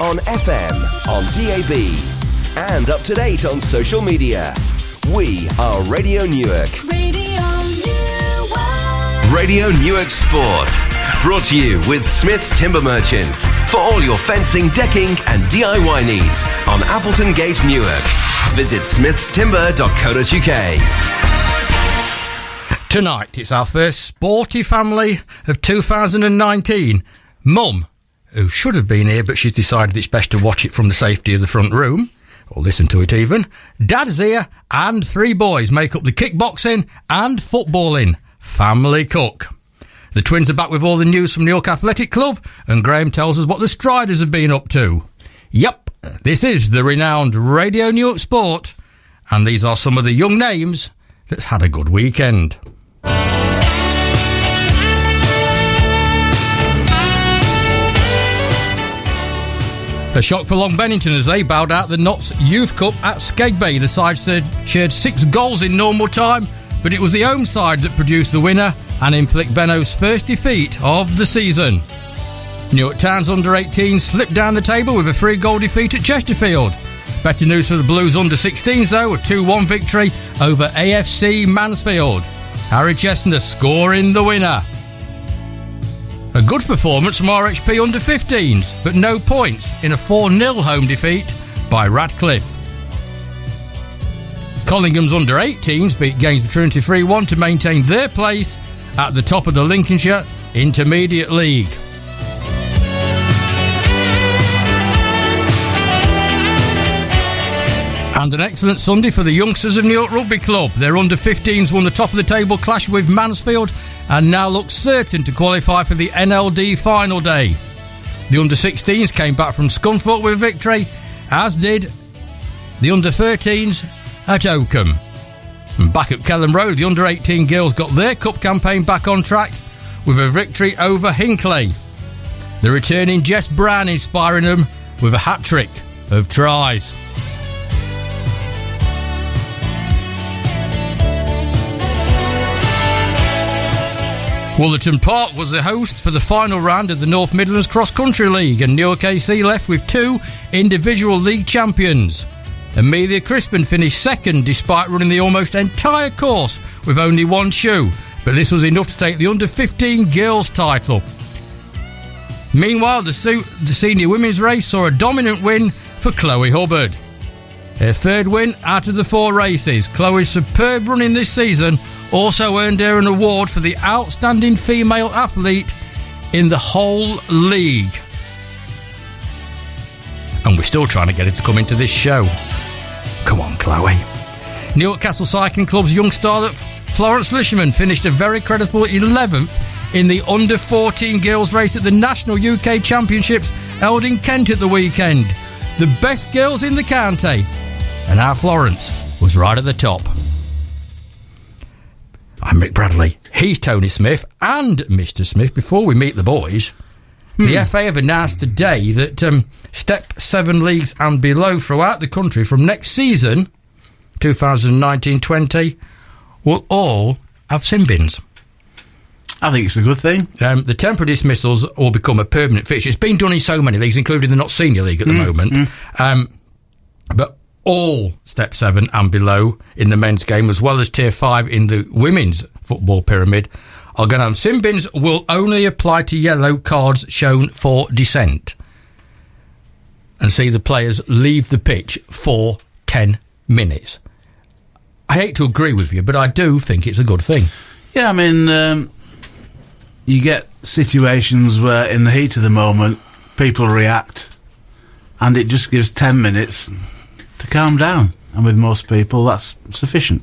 On FM, on DAB, and up to date on social media. We are Radio Newark. Radio Newark. Radio Newark Sport. Brought to you with Smith's Timber Merchants for all your fencing, decking, and DIY needs on Appleton Gate, Newark. Visit smithstimber.co.uk. Tonight, it's our first sporty family of 2019. Mum, who should have been here, but she's decided it's best to watch it from the safety of the front room, or listen to it even. Dad's here, and three boys make up the kickboxing and footballing family cook. The twins are back with all the news from the York Athletic Club, and Graham tells us what the Striders have been up to. Yep, this is the renowned Radio Newark Sport, and these are some of the young names that's had a good weekend. A shock for Long Bennington as they bowed out the Notts Youth Cup at Skegby. The side shared, six goals in normal time, but it was the home side that produced the winner and inflict Benno's first defeat of the season. Newark Towns under 18 slipped down the table with a three goal defeat at Chesterfield. Better news for the Blues under 16s though, a 2 1 victory over AFC Mansfield. Harry Chestnut scoring the winner. A good performance from RHP under 15s, but no points in a 4 0 home defeat by Radcliffe. Collingham's under 18s beat Gainsborough Trinity 3 1 to maintain their place at the top of the Lincolnshire Intermediate League. And an excellent Sunday for the youngsters of Newark Rugby Club. Their under 15s won the top of the table clash with Mansfield and now look certain to qualify for the NLD final day. The under 16s came back from Scunthorpe with victory, as did the under 13s at Oakham. And back at Kelham Road, the under 18 girls got their cup campaign back on track with a victory over Hinckley. The returning Jess Brown inspiring them with a hat trick of tries. Wollaton Park was the host for the final round of the North Midlands Cross Country League, and Newark AC left with two individual league champions. Amelia Crispin finished second despite running the almost entire course with only one shoe, but this was enough to take the under 15 girls title. Meanwhile, the, su- the senior women's race saw a dominant win for Chloe Hubbard. Her third win out of the four races, Chloe's superb running this season also earned her an award for the outstanding female athlete in the whole league. And we're still trying to get her to come into this show. Come on, Chloe. Newark Castle Cycling Club's young star Florence Lisherman finished a very creditable 11th in the under 14 girls race at the National UK Championships held in Kent at the weekend. The best girls in the county. And our Florence was right at the top. I'm Mick Bradley. He's Tony Smith and Mr. Smith. Before we meet the boys, the FA have announced today that um, Step 7 leagues and below throughout the country from next season, 2019 20, will all have sin bins. I think it's a good thing. Um, the temporary dismissals will become a permanent fixture. It's been done in so many leagues, including the Notts Senior League at the moment. Um, but all step seven and below in the men's game, as well as tier five in the women's football pyramid, are going to have sin bins will only apply to yellow cards shown for dissent. And see the players leave the pitch for 10 minutes. I hate to agree with you, but I do think it's a good thing. Yeah, I mean, um, you get situations where, in the heat of the moment, people react, and it just gives 10 minutes to calm down. And with most people, that's sufficient.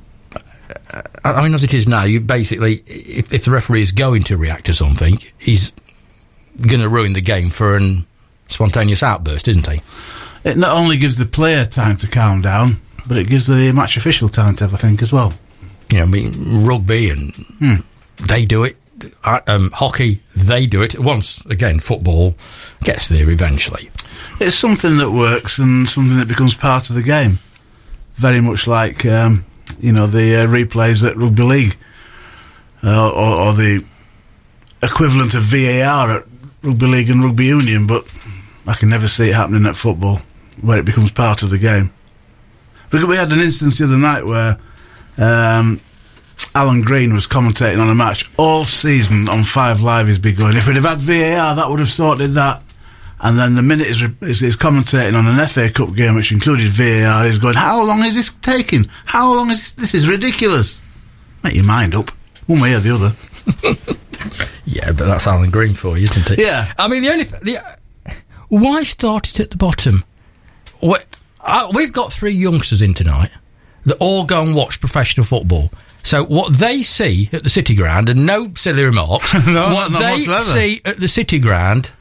I mean, as it is now, you basically, if, if the referee is going to react to something, he's going to ruin the game for an spontaneous outburst, isn't he? It not only gives the player time to calm down, but it gives the match official time to have a think as well. Yeah, I mean, rugby and they do it. Um, hockey, they do it. Once again, football gets there eventually. It's something that works and something that becomes part of the game. Very much like, um, you know, the uh, replays at rugby league, uh, or, or the equivalent of VAR at rugby league and rugby union. But I can never see it happening at football, where it becomes part of the game. Because we had an instance the other night where um, Alan Green was commentating on a match all season on Five Live. He's been going, if we'd have had VAR, that would have sorted that. And then the minute he's, he's commentating on an FA Cup game, which included VAR, he's going, how long is this taking? How long is this? This is ridiculous. Make your mind up, one way or the other. Yeah, but that's Alan Green for you, isn't it? Yeah. I mean, the only the, why start it at the bottom? we uh, we've got three youngsters in tonight that all go and watch professional football. So what they see at the City Ground, and no silly remarks, No, what they see at the City Ground,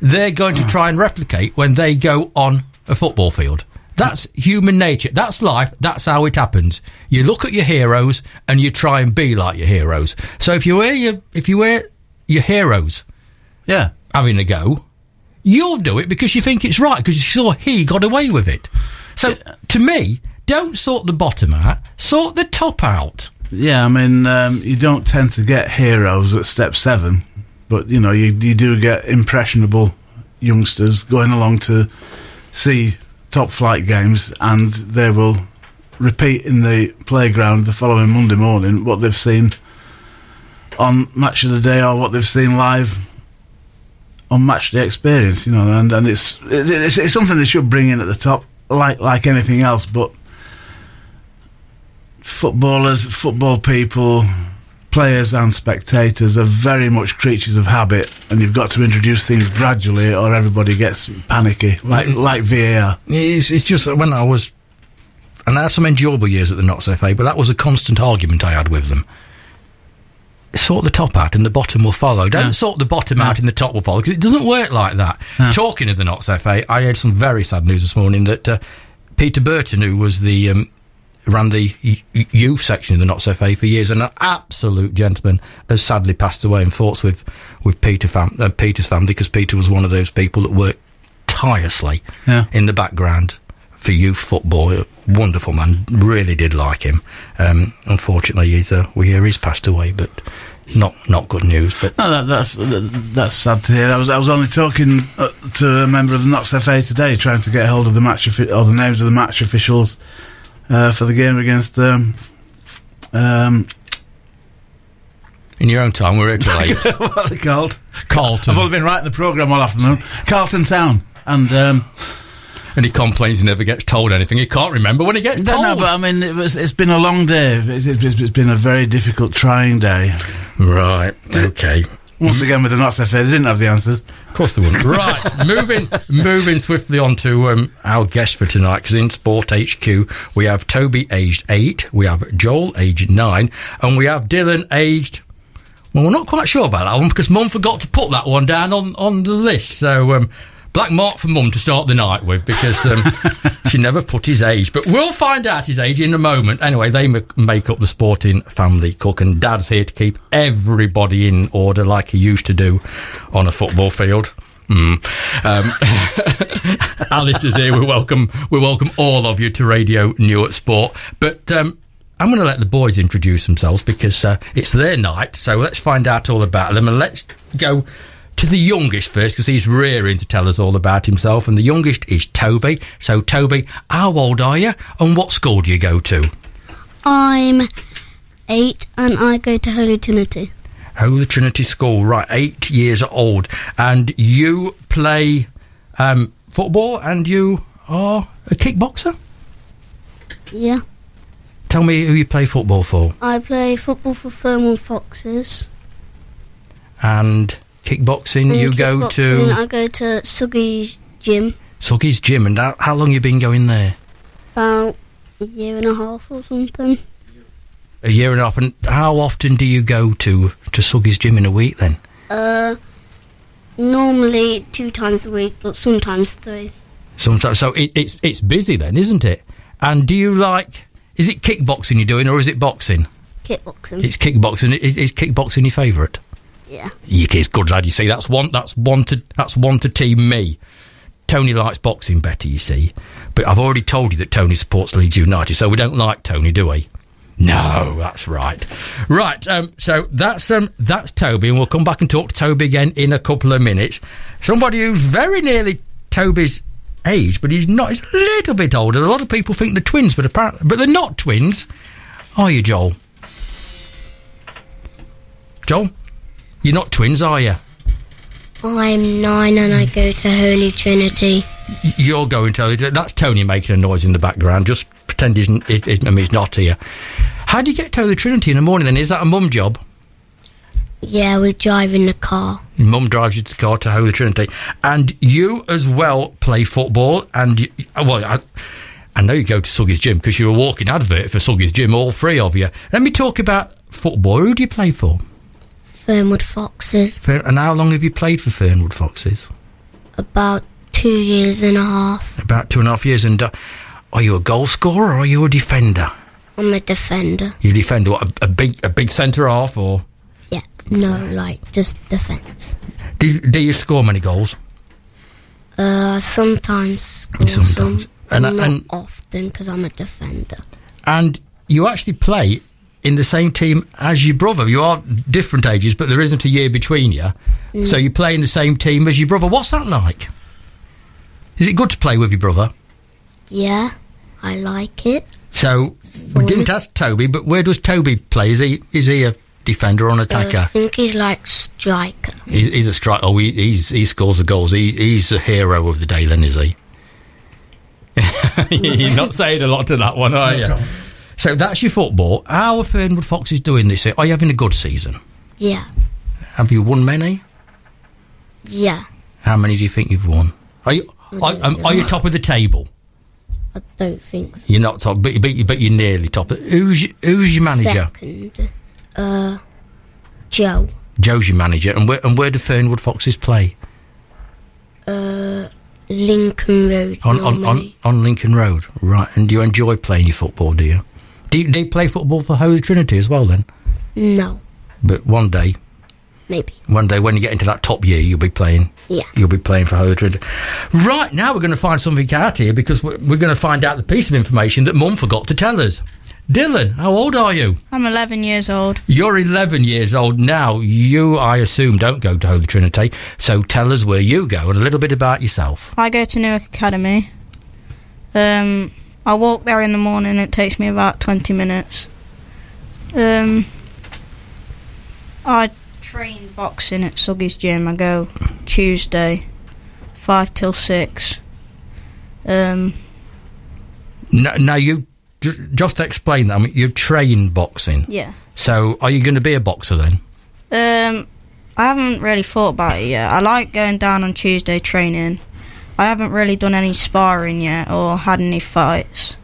they're going to try and replicate when they go on a football field. That's human nature. That's life. That's how it happens. You look at your heroes and you try and be like your heroes. So if you wear your if you wear your heroes Yeah. having a go, you'll do it because you think it's right because you saw he got away with it. So to me, don't sort the bottom out, sort the top out. Yeah, I mean, um, you don't tend to get heroes at step seven, but you know, you, you do get impressionable youngsters going along to see top flight games, and they will repeat in the playground the following Monday morning what they've seen on Match of the Day or what they've seen live on Match Day Experience. You know, and and it's it, it's, it's something they should bring in at the top, like like anything else, but footballers, football people, players, and spectators are very much creatures of habit, and you've got to introduce things gradually, or everybody gets panicky, like like VAR. It's, it's just when I was, and I had some enjoyable years at the Notts FA, but that was a constant argument I had with them. Sort the top out and the bottom will follow. Don't sort the bottom out and the top will follow because it doesn't work like that. Talking of the Notts FA, I heard some very sad news this morning that uh, Peter Burton, who was the um, ran the youth section of the Notts FA for years, and an absolute gentleman, has sadly passed away in thoughts with with Peter fam- uh, Peter's family because Peter was one of those people that worked tirelessly Yeah. in the background for youth football. A Wonderful man, really did like him. Um, unfortunately, he's uh, we hear he's passed away, but not not good news. But No, that, that's that, that's sad to hear. I was I was only talking uh, to a member of the Notts FA today, trying to get hold of the match or the names of the match officials uh, for the game against. Um, um, in your own time, we're here till eight. what are they called? Carlton, I've only been writing the programme all afternoon. Carlton Town. And um, and he complains he never gets told anything. He can't remember when he gets no, told. no, but I mean, it was, it's been a long day. It's, it's, it's been a very difficult, trying day. right, okay. Once again, with the Notts FA, they didn't have the answers. Of course they wouldn't. right, moving moving swiftly on to um, our guest for tonight, because in Sport HQ we have Toby aged eight, we have Joel aged nine, and we have Dylan aged. Well, we're not quite sure about that one because Mum forgot to put that one down on, on the list. So, um, black mark for Mum to start the night with because um, she never put his age. But we'll find out his age in a moment. Anyway, they m- make up the sporting family cook, and Dad's here to keep everybody in order like he used to do on a football field. Mm. Um, Alistair's here. We welcome we welcome all of you to Radio Newark Sport. But um, I'm going to let the boys introduce themselves because uh, it's their night. So let's find out all about them and let's go to the youngest first because he's rearing to tell us all about himself. And the youngest is Toby. So Toby, how old are you and what school do you go to? I'm eight and I go to Holy Trinity. Holy Trinity School, right? Eight years old, and you play um, football, and you are a kickboxer. Yeah. Tell me who you play football for, I play football for Fernwood Foxes. and kickboxing. And you go to I go to Suggy's gym Suggy's gym, and how, how long you been going there? about a year and a half or something. A year and a half. And how often do you go to to Suggy's gym in a week? Then Uh, normally two times a week, but sometimes three. sometimes. So it, it's it's busy then, isn't it? And do you like? Is it kickboxing you're doing, or is it boxing? Kickboxing. It's kickboxing. Is, is kickboxing your favourite? Yeah. It is good, lad. You see, that's one. That's one to. That's one to team me. Tony likes boxing better, you see. But I've already told you that Tony supports Leeds United, so we don't like Tony, do we? No, that's right. Right. Um, so that's um, that's Toby, and we'll come back and talk to Toby again in a couple of minutes. Somebody who's very nearly Toby's age, but he's not. He's a little bit older. A lot of people think they're twins, but apparently, but they're not twins. Are you, Joel? Joel, you're not twins, are you? I'm nine and I go to Holy Trinity. Y- You're going to. That's Tony making a noise in the background. Just pretend he's, n- he- he- I mean, he's not here. How do you get to Holy Trinity in the morning? Then is that a mum job? Yeah, we're driving the car. Your mum drives you to the car to Holy Trinity, and you as well play football. And you, well, I, I know you go to Suggy's gym because you're a walking advert for Suggy's gym. All three of you. Let me talk about football. Who do you play for? Fernwood Foxes. Fer- And how long have you played for Fernwood Foxes? About two years and a half. About two and a half years. And uh, are you a goal scorer or are you a defender? I'm a defender. You defend what, a, a big a big centre half or Yeah, no, like just defence. do, do you score many goals? Uh, sometimes score Sometimes. some, And- not and- often because I'm a defender. and you actually play in the same team as your brother. You are different ages, but there isn't a year between you. So mm. you play in the same team as your brother. What's that like? Is it good to play with your brother? Yeah, I like it. So we didn't ask Toby, but where does Toby play? Is he is he a defender or an attacker? I think he's like striker. He's, he's a striker. Oh, he, he's he scores the goals. He, he's the hero of the day. Then is he? You're not saying a lot to that one, are you? So that's your football. How are Fernwood Foxes doing this year? Are you having a good season? Yeah, Have you won many? yeah. How many do you think you've won? Are you are, um, are you top of the table? I don't think so. You're not top, but, but, but you're nearly top. Who's your, who's your manager? Second, uh, Joe. Joe's your manager, and where and where do Fernwood Foxes play? Uh, Lincoln Road. On on, on on Lincoln Road, right? And do you enjoy playing your football? Do you? Do you, do you play football for Holy Trinity as well? Then, No, but one day, maybe. one day when you get into that top year, you'll be playing. Yeah. You'll be playing for Holy Trinity. Right now, we're going to find something out here because we're, we're going to find out the piece of information that Mum forgot to tell us. Dylan, how old are you? I'm 11 years old. You're 11 years old now. You, I assume, don't go to Holy Trinity. So tell us where you go and a little bit about yourself. I go to Newark Academy. Um, I walk there in the morning. It takes me about 20 minutes. Um, I train boxing at Suggy's gym. I go Tuesday, five till six. Um, Now, now you just explain that. I mean, you train boxing. yeah. So are you going to be a boxer then? Um, I haven't really thought about it yet. I like going down on Tuesday training. I haven't really done any sparring yet or had any fights.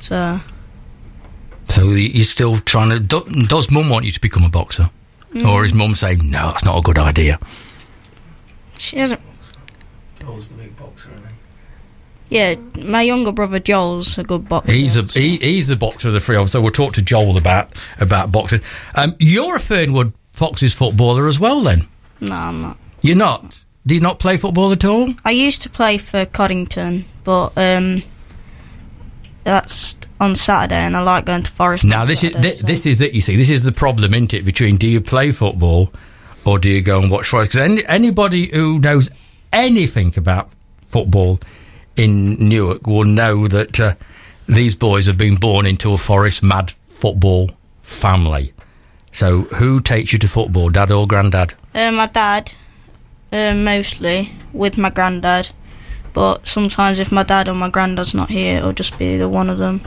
So So you're still trying to. Do, does Mum want you to become a boxer, or is Mum saying no? That's not a good idea. she hasn't. Joel's the big boxer, I think. Yeah, my younger brother Joel's a good boxer. He's a he, he's the boxer of the three of us. So we'll talk to Joel about about boxing. Um, you're a Fernwood Foxes footballer as well. Then No, I'm not. you're not. Do you not play football at all? I used to play for Coddington, but um, that's on Saturday, and I like going to Forest. Now this is this, so- this is it. You see, this is the problem, isn't it? Between do you play football or do you go and watch Forest? Because any, anybody who knows anything about football in Newark will know that uh, these boys have been born into a Forest mad football family. So, who takes you to football, dad or granddad? Uh, my dad, uh, mostly with my granddad, but sometimes if my dad or my granddad's not here, it'll just be the one of them.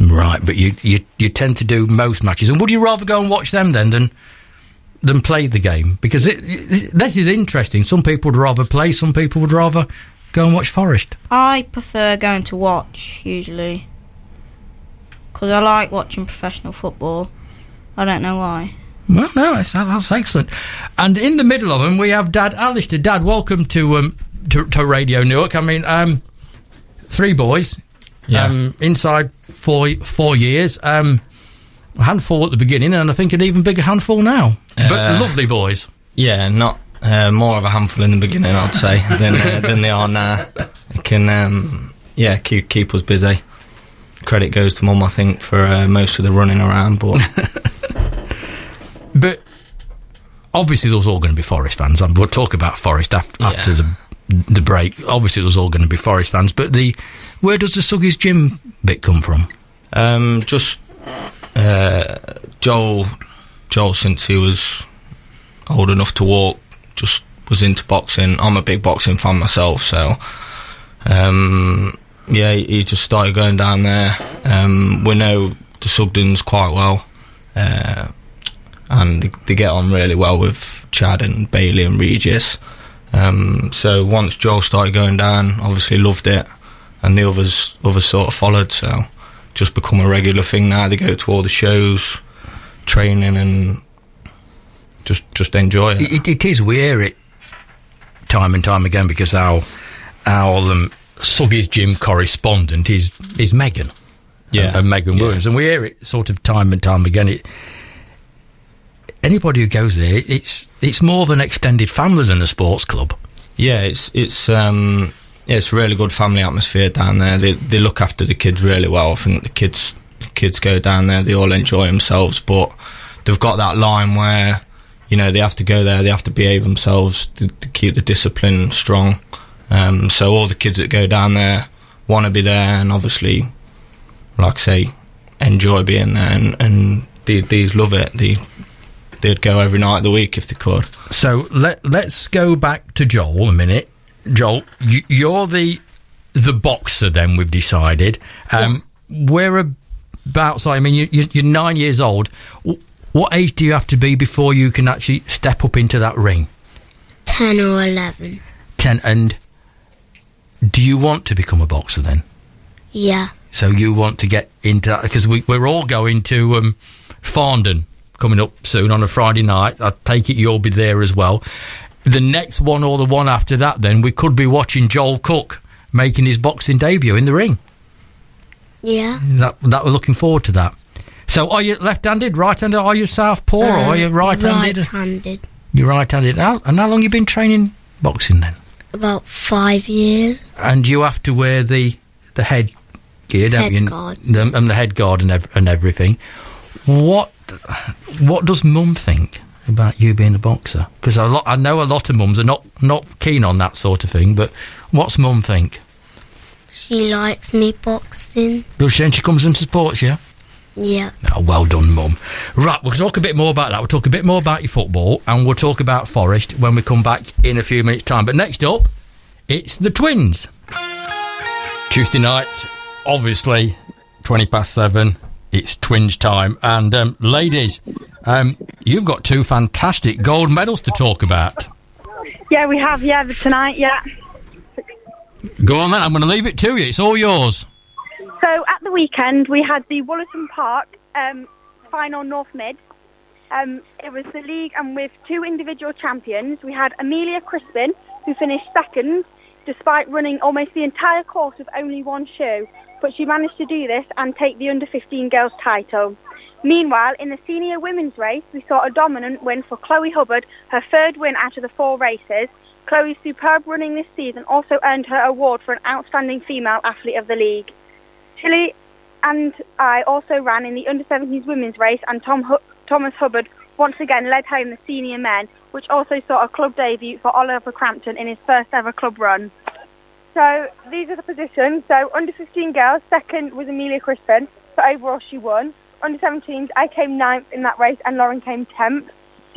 Right, but you, you you tend to do most matches, and would you rather go and watch them then than than play the game? Because it, it, this is interesting. Some people would rather play, some people would rather go and watch Forest. I prefer going to watch usually because I like watching professional football. I don't know why. Well, no, that's, that's excellent. And in the middle of them, we have Dad Alistair. Dad, welcome to um to, to Radio Newark. I mean, um, three boys, Yeah. um, inside four four years. Um, a handful at the beginning, and I think an even bigger handful now. but Uh, lovely boys. Yeah, not uh, more of a handful in the beginning, I'd say, than uh, than they are now. It can, um, yeah, keep keep us busy. Credit goes to mum, I think, for uh, most of the running around. But But obviously, there's all going to be Forest fans. And we'll talk about Forest after Yeah. the the break. Obviously, was all going to be Forest fans, but the where does the Suggies gym bit come from? Um, just uh, Joel. Joel, since he was old enough to walk, just was into boxing. I'm a big boxing fan myself, so um, yeah, he he just started going down there. Um, we know the Sugdens quite well, uh, and they- get on really well with Chad and Bailey and Regis. Um, so once Joel started going down, obviously loved it, and the others others sort of followed. So just become a regular thing now. They go to all the shows, training, and just just enjoy it. It, it is. We hear it time and time again because our our um, Suggies gym correspondent is is Megan. Yeah. and, and Megan Yeah. Williams, and we hear it sort of time and time again. It anybody who goes there, it's it's more of an extended family than a sports club. Yeah, it's it's um it's a really good family atmosphere down there. They they look after the kids really well. I think the kids the kids go down there, they all enjoy themselves, but they've got that line where you know they have to go there, they have to behave themselves to, to keep the discipline strong. Um, so all the kids that go down there want to be there, and obviously, like I say, enjoy being there, and and these love it. They they'd go every night of the week if they could. So let let's go back to Joel a minute. Joel, you, you're the the boxer. Then we've decided. Um, Whereabouts? I mean, you, you, you're nine years old. What age do you have to be before you can actually step up into that ring? 10 or 11. Ten. And do you want to become a boxer then? Yeah. So you want to get into that because we, we're all going to um, Farndon coming up soon on a Friday night. I take it you'll be there as well. The next one or the one after that, then we could be watching Joel Cook making his boxing debut in the ring. Yeah. That that we're looking forward to that. So are you left-handed, right-handed? Are you southpaw or are you right-handed? Uh, Right-handed. You're right-handed. How, and how long you been training boxing then? About five years. And you have to wear the the head gear, don't Head you? guards. The, and the head guard and, ev- and everything. What what does mum think about you being a boxer? Because I know a lot of mums are not not keen on that sort of thing. But what's mum think? She likes me boxing. Does she, and she comes and supports you? Yeah. Oh, well done, mum. Right, we'll talk a bit more about that. We'll talk a bit more about your football, and we'll talk about Forest when we come back in a few minutes' time. But next up, it's the Twins. Tuesday night, obviously, 20 past seven. It's Twins time. And, um, ladies, um, you've got two fantastic gold medals to talk about. Yeah, we have. Yeah, tonight. Yeah. Go on then, I'm going to leave it to you. It's all yours. So at the weekend we had the Wollaton Park um, final North Mid. Um, it was the league, and with two individual champions, we had Amelia Crispin, who finished second, despite running almost the entire course with only one shoe. But she managed to do this and take the under 15 girls title. Meanwhile, in the senior women's race, we saw a dominant win for Chloe Hubbard, her third win out of the four races. Chloe's superb running this season also earned her award for an outstanding female athlete of the league. Tilly and I also ran in the under 17s women's race, and Tom Hu- Thomas Hubbard once again led home the senior men, which also saw a club debut for Oliver Crampton in his first ever club run. So these are the positions. So under 15 girls, second was Amelia Crispin, so overall she won. Under 17s, I came ninth in that race, and Lauren came 10th.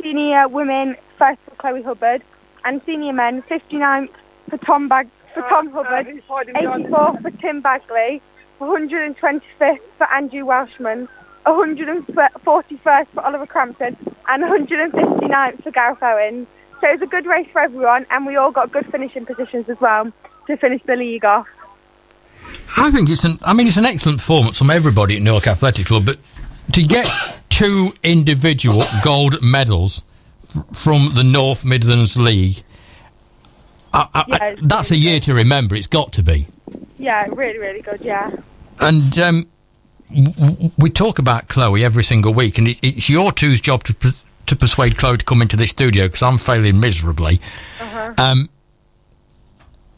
Senior women, first for Chloe Hubbard, and senior men, 59th for Tom Bag for Tom Hubbard, 84th for Tim Bagley, 125th for Andrew Welshman, 141st for Oliver Crampton, and 159th for Gareth Owens. So it was a good race for everyone, and we all got good finishing positions as well to finish the league off. I think it's an. I mean, it's an excellent performance from everybody at Newark Athletic Club, but to get two individual gold medals f- from the North Midlands League, I, I, Yeah, I, that's a year to remember. It's got to be. Yeah, really, really good, yeah. And um, w- we talk about Chloe every single week, and it, it's your two's job to to persuade Chloe to come into this studio because I'm failing miserably. Um,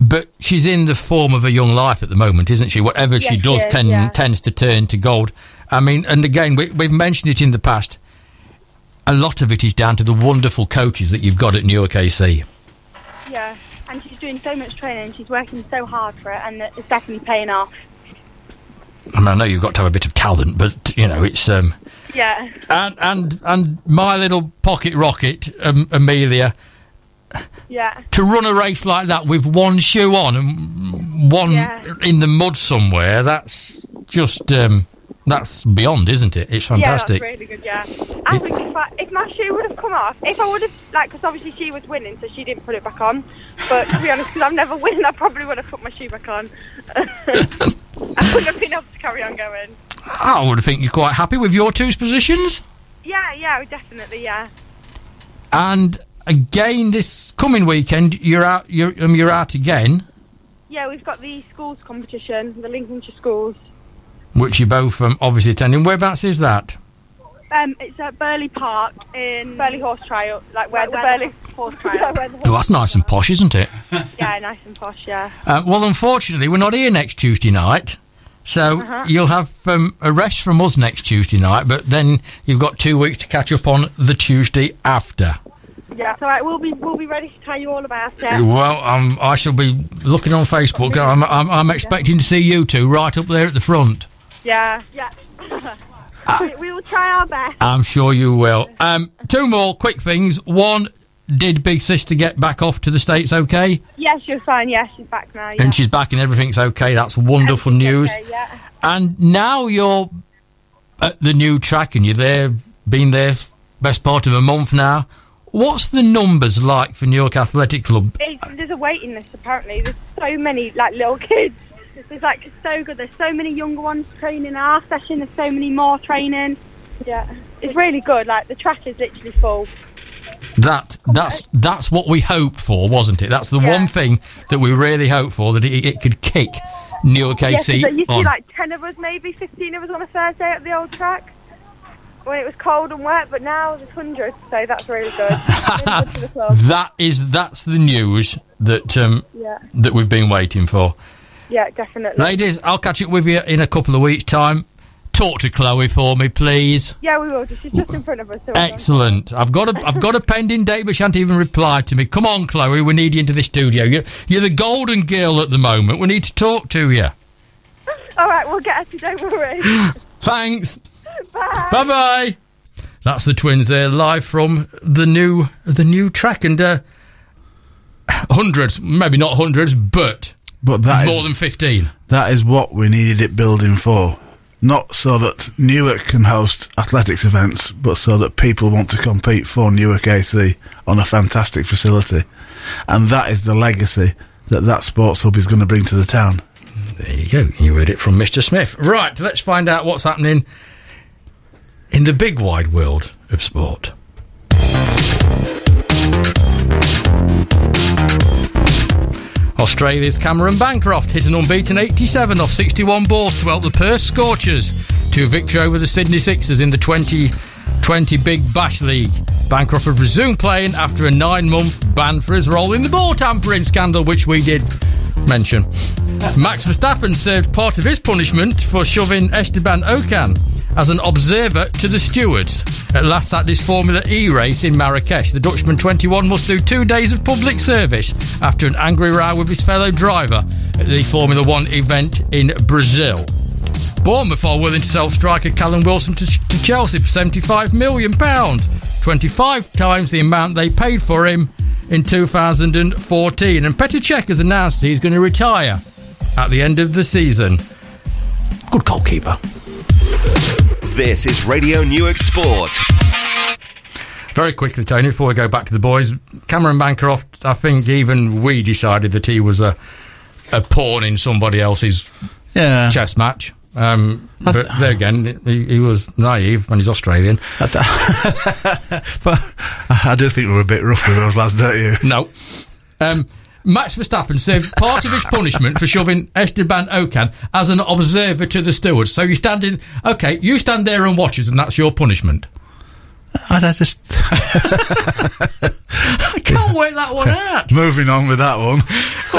but she's in the form of a young life at the moment, isn't she? Whatever she does she is, ten, yeah. tends to turn to gold. I mean, and again, we, we've mentioned it in the past. A lot of it is down to the wonderful coaches that you've got at Newark AC. Yeah. and she's doing so much training. She's working so hard for it, and it's definitely paying off. I mean, I know you've got to have a bit of talent, but you know it's um, Yeah. and and and my little pocket rocket, um, Amelia, Yeah. to run a race like that with one shoe on and one Yeah. in the mud somewhere. That's just um, that's beyond, isn't it? It's fantastic. Yeah, that's really good. Yeah, I think if, I, if my shoe would have come off, if I would have like, because obviously she was winning, so she didn't put it back on. But to be honest, because I'm never winning, I probably would have put my shoe back on. I wouldn't have been able to carry on going. I would think you're quite happy with your two's positions. Yeah, yeah, definitely, yeah. And again, this coming weekend, you're out. You're um, you're out again, Yeah, we've got the schools competition, the Lincolnshire schools. which you're both um, obviously attending. Whereabouts is that? Um, it's at Burghley Park in Burghley Horse Trail, like where the Burghley Horse Trail. Oh, that's nice and posh, isn't it? yeah, nice and posh. Yeah. Uh, well, unfortunately, we're not here next Tuesday night, so Uh-huh. you'll have um, a rest from us next Tuesday night. But then you've got two weeks to catch up on the Tuesday after. Yeah, so right, we'll be we'll be ready to tell you all about it. Well, um, I shall be looking on Facebook. I'm, I'm, I'm expecting to see you two right up there at the front. Yeah, yeah. we, we will try our best. I'm sure you will. Um, two more quick things. One, did Big Sister get back off to the States okay? Yeah, she's fine. Yeah, she's back now. Yeah. And she's back and everything's okay. That's wonderful news. Okay, yeah. And now you're at the new track and you're there, been there best part of a month now. What's the numbers like for Newark Athletic Club? It's, there's a waiting list apparently. There's so many like little kids. There's like it's so good. There's so many younger ones training our session. There's so many more training. Yeah, it's really good. Like the track is literally full. That that's that's what we hoped for, wasn't it? That's the Yeah. one thing that we really hoped for that it, it could kick Newark Yeah, 'cause AC there you see on. like ten of us, maybe fifteen of us on a Thursday at the old track when it was cold and wet. But now there's hundreds, so that's really good. really good for the club. that is that's the news that um, Yeah, that we've been waiting for. yeah, definitely. Ladies, I'll catch up with you in a couple of weeks' time. Talk to Chloe for me, please. Yeah, we will. She's just in front of us. So Excellent. I've got a I've got a pending date, but she hasn't even replied to me. Come on, Chloe, we need you into the studio. You're, you're the golden girl at the moment. We need to talk to you. All right, we'll get her to. Don't worry. Thanks. Bye. Bye bye. That's the twins there, live from the new the new track, and uh, hundreds, maybe not hundreds, but But that more is than fifteen. that is what we needed it building for. Not so that Newark can host athletics events, but so that people want to compete for Newark AC on a fantastic facility. And that is the legacy that that sports hub is going to bring to the town. There you go. You heard it from Mr. Smith. Right, let's find out what's happening in the big wide world of sport. Australia's Cameron Bancroft hit an unbeaten 87 off 61 balls to help the Perth Scorchers to victory over the Sydney Sixers in the 2020 Big Bash League. Bancroft have resumed playing after a nine month ban for his role in the ball tampering scandal, which we did mention. Max Verstappen served part of his punishment for shoving Esteban Ocon as an observer to the stewards at last Saturday's Formula E race in Marrakesh. The Dutchman 21 must do two days of public service after an angry row with his fellow driver at the Formula One event in Brazil. Bournemouth are willing to sell striker Callum Wilson to, to Chelsea for £75 million, 25 times the amount they paid for him in 2014. And Petr Cech has announced he's going to retire at the end of the season. Good goalkeeper. This is Radio Newark Sport. Very quickly, Tony, before we go back to the boys, Cameron Bancroft, I think even we decided that he was a, a pawn in somebody else's Yeah. chess match. Um, but there again, he, he was naive and he's Australian. but I do think we were a bit rough with those lads, don't you? No. Um, Max Verstappen served part of his punishment for shoving Esteban Ocon as an observer to the stewards. So you stand in, okay, you stand there and watch us, and that's your punishment. I I just I can't wait that one out. moving on with that one.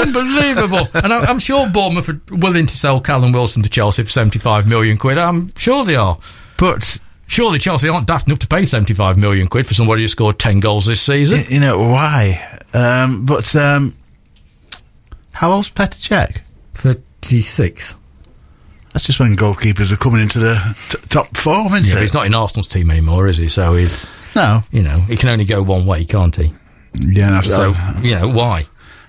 Unbelievable. and I, I'm sure Bournemouth are willing to sell Callum Wilson to Chelsea for 75 million quid. I'm sure they are. But Surely Chelsea aren't daft enough to pay 75 million quid for somebody who scored 10 goals this season. y- you know why? Um, but um, How old's Petr Cech? 36. That's just when goalkeepers are coming into the t- top form, isn't Yeah, but it? he's not in Arsenal's team anymore, is he? So he's, No. you know, he can only go one way, can't he? Yeah, So, you know, why?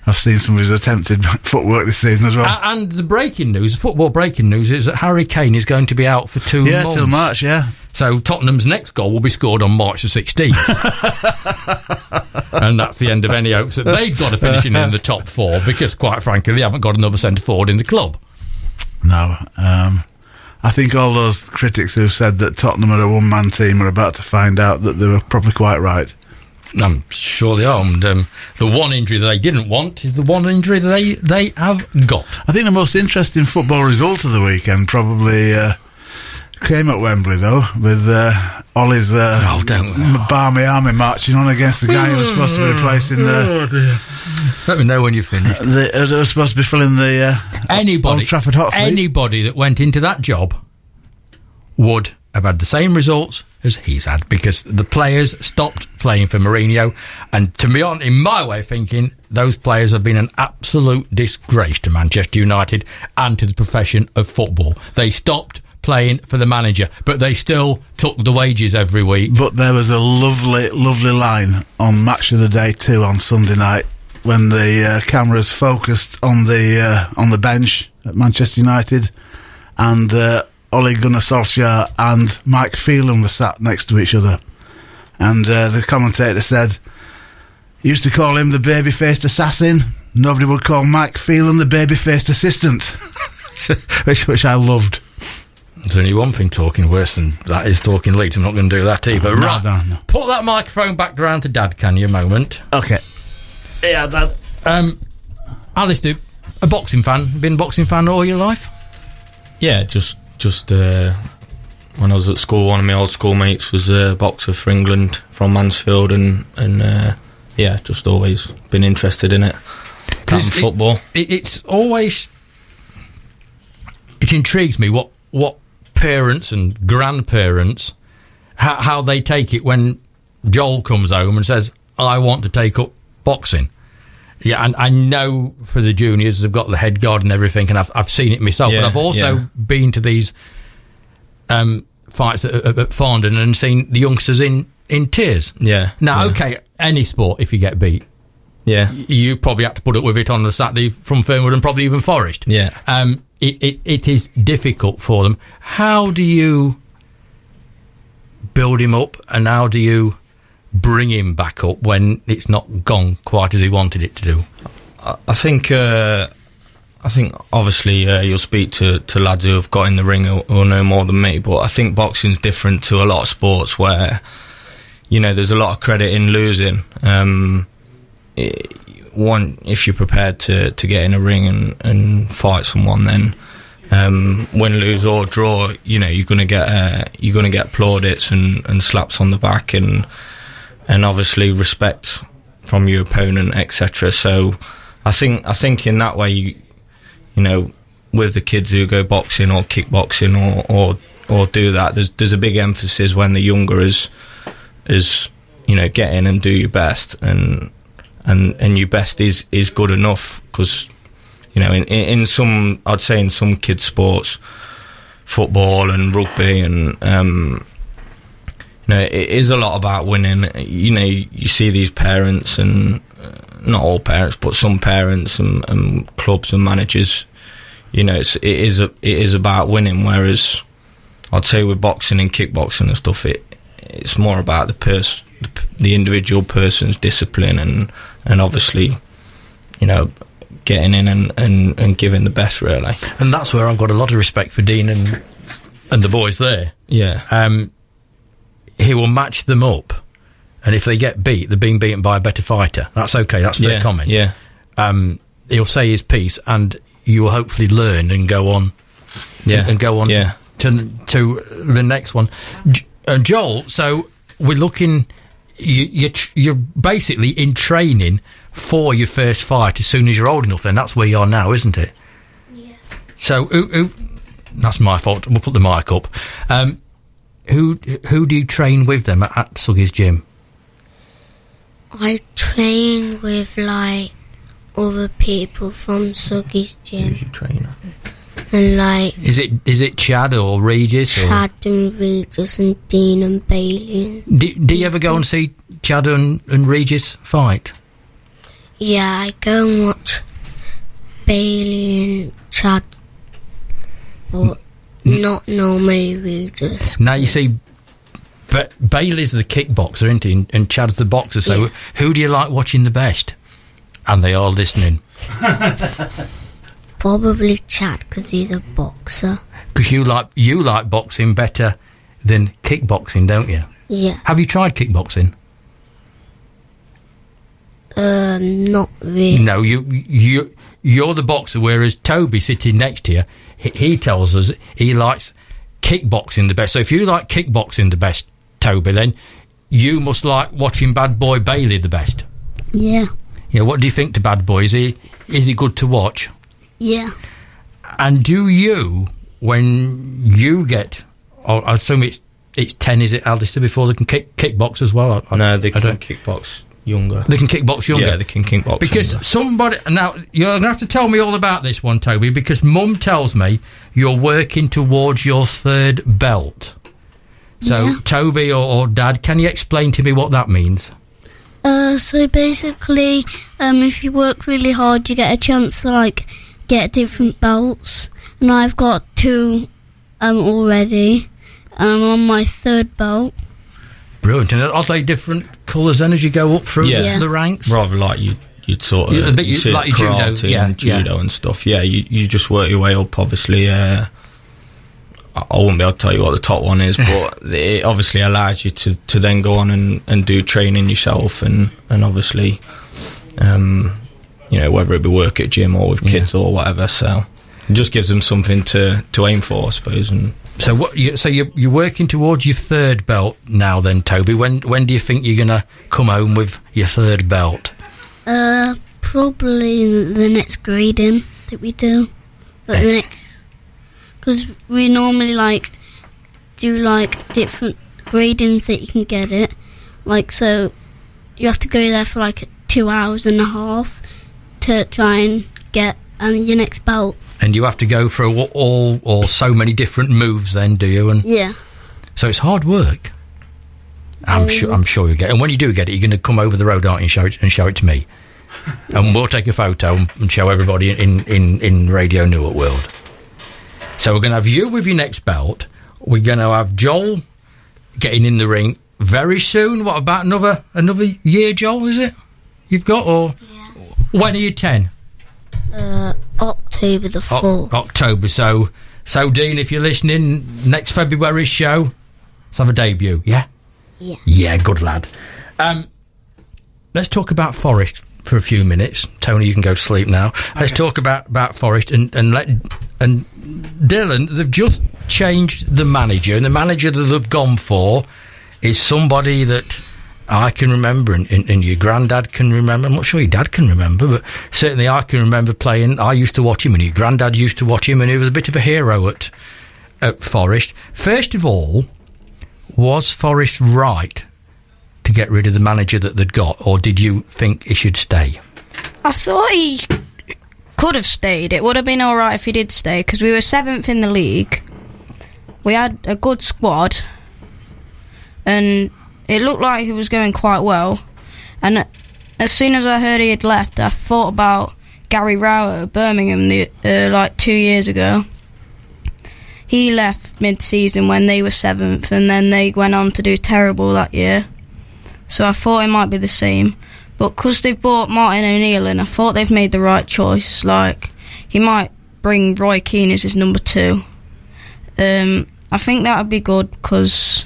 I've seen some of his attempted footwork this season as well. And the breaking news, the football breaking news, is that Harry Kane is going to be out for two yeah, months. till March, yeah. So Tottenham's next goal will be scored on March the 16th. and that's the end of any hopes that they've got to finishing in the top four because, quite frankly, they haven't got another centre forward in the club. No. Um, I think all those critics who said that Tottenham are a one man team are about to find out that they were probably quite right. I'm sure they are. And um, the one injury that they didn't want is the one injury that they, they have got. I think the most interesting football result of the weekend probably uh, came at Wembley, though, with uh, Ole's uh, Oh, don't- Barmy Army marching on against the guy who was supposed to be replacing the. Let me know when you're finished. the uh, was supposed to be filling the uh, Anybody, Old Trafford hot seat. anybody that went into that job would have had the same results as he's had because the players stopped playing for Mourinho. And to be honest, in my way of thinking, those players have been an absolute disgrace to Manchester United and to the profession of football. They stopped playing for the manager, but they still took the wages every week. But there was a lovely, lovely line on Match of the Day two on Sunday night when the uh, cameras focused on the uh, on the bench at Manchester United, and uh, Ole Gunnar Solskjaer and Mike Phelan were sat next to each other, and uh, the commentator said, "Used to call him the baby-faced assassin. Nobody would call Mike Phelan the baby-faced assistant," which which I loved. There's only one thing talking worse than that is talking Leeds. I'm not going to do that either. No, right, no, no. put that microphone back round to Dad, can you, a moment? Okay. Yeah, that. Um, Alistair, a boxing fan. Been a boxing fan all your life? Yeah, just just uh, when I was at school, one of my old schoolmates was a boxer for England from Mansfield, and and uh, yeah, just always been interested in it. That and it- football. It, it's always it intrigues me what what parents and grandparents how, how they take it when Joel comes home and says, "I want to take up boxing." Yeah, and I know for the juniors they've got the head guard and everything, and I've I've seen it myself, Yeah, and I've also yeah. been to these um, fights at, at, at Farndon and seen the youngsters in in tears. Yeah. Now, yeah, okay, any sport, if you get beat, Yeah. you probably have to put up with it on the Saturday from Fernwood and probably even Forest. Yeah. Um, it, it, it is difficult for them. How do you build him up and how do you bring him back up when it's not gone quite as he wanted it to do? I think uh, I think obviously uh, you'll speak to, to lads who have got in the ring who, who know more than me, but I think boxing's different to a lot of sports where you know there's a lot of credit in losing. Um, i one, if you're prepared to, to get in a ring and, and fight someone, then um, win, lose or draw, you know you're gonna get uh, you're gonna get plaudits and, and slaps on the back and and obviously respect from your opponent, etc. So I think I think in that way, you, you know, with the kids who go boxing or kickboxing or or or do that, there's there's a big emphasis when the younger is is you know get in and do your best and and and your best is is good enough because you know in in some I'd say in some kids sports football and rugby and um you know, it is a lot about winning. You know, you, see these parents and uh, not all parents, but some parents and, and clubs and managers. You know, it's, it is it is about winning. Whereas I'd say with boxing and kickboxing and stuff, it it's more about the pers- the, individual person's discipline and and obviously, you know, getting in and, and, and giving the best. Really, And that's where I've got a lot of respect for Dean and and the boys there. yeah, Um, he will match them up, and if they get beat, they're being beaten by a better fighter. That's okay. That's their yeah, comment. yeah, Um, he'll say his piece, and you will hopefully learn and go on yeah, and go on Yeah, to to the next one. J- uh, Joel, so we're looking. You, you're, you're basically in training for your first fight as soon as you're old enough. Then that's where you are now, isn't it? Yeah. So, who, who, that's my fault. We'll put the mic up. Um, who who do you train with them at, at Suggy's gym? I train with like other people from Suggy's gym. Who's your trainer? And like Is it is it Chad or Regis? Or, Chad and Regis and Dean and Bailey. do, do you ever go and see Chad and, and Regis fight? Yeah, I go and watch Bailey and Chad, but not normally Regis. Now you see, but Bailey's the kickboxer, isn't he? And, and Chad's the boxer. So Yeah. who do you like watching the best? And they are listening Probably Chad because he's a boxer. because you like you like boxing better than kickboxing, don't you? Yeah, Have you tried kickboxing? um, not really. No, you you you're the boxer, whereas Toby sitting next to you, he, he tells us he likes kickboxing the best. So if you like kickboxing the best, Toby, then you must like watching Bad Boy Bailey the best. Yeah, Yeah, what do you think to Bad Boy? Is he is he good to watch? Yeah, And do you, when you get, oh, I assume it's it's ten, is it, Alistair? Before they can kick kickbox as well. I, I- No, they I can don't- kickbox younger. They can kickbox younger. Yeah, they can kickbox Because younger. somebody now you're gonna have to tell me all about this one, Toby. Because Mum tells me you're working towards your third belt. So, Yeah. Toby or, or Dad, can you explain to me what that means? Uh, so basically, um, if you work really hard, you get a chance to like get different belts, and I've got two um already. I'm on my third belt. Brilliant. And are they different colours then as you go up through Yeah. the, Yeah. the ranks? Rather like you, you'd sort of Yeah, a bit you you- see like your judo, karate yeah, and yeah. judo and stuff. Yeah, you, you just work your way up. Obviously, uh, I, I wouldn't be able to tell you what the top one is, but it obviously allows you to, to then go on and, and do training yourself, and and obviously, um, you know whether it be work at gym or with kids or whatever. So it just gives them something to, to aim for, I suppose. And So what? You, so you're, you're working towards your third belt now, then, Toby. When when do you think you're gonna come home with your third belt? Uh, probably the next grading that we do, but the next because we normally like do like different gradings that you can get it. Like so, you have to go there for like two hours and a half to try and get um, your next belt. And you have to go through all, all or so many different moves, then, do you? And Yeah, so it's hard work. I'm Um, sure. I'm sure you get. And when you do get it, you're going to come over the road, aren't you? And show it and show it to me, and we'll take a photo and- and show everybody in in in Radio Newark World. So we're going to have you with your next belt. We're going to have Joel getting in the ring very soon. What about another another year, Joel? Is it you've got or when are you ten? uh, October the O- fourth. October. So, so Dean, if you're listening, next February's show, let's have a debut. Yeah. Yeah. Yeah. Good lad. Um, let's talk about Forest for a few minutes. Tony, you can go to sleep now. Let's talk about about Forest and and let and Dylan. They've just changed the manager, and the manager that they've gone for is somebody that. I can remember, and, and, and your granddad can remember. I'm not sure your dad can remember, but certainly I can remember playing. I used to watch him, and your granddad used to watch him, and he was a bit of a hero at at Forest. First of all, was Forest right to get rid of the manager that they'd got, or did you think he should stay? I thought he could have stayed. It would have been all right if he did stay because we were seventh in the league. We had a good squad, and it looked like he was going quite well. And as soon as I heard he had left, I thought about Gary Rowett at Birmingham the, uh, like two years ago. He left mid-season when they were seventh, and then they went on to do terrible that year. So I thought it might be the same. But because they've bought Martin O'Neill in, I thought they've made the right choice. Like, he might bring Roy Keane as his number two. Um, I think that would be good because,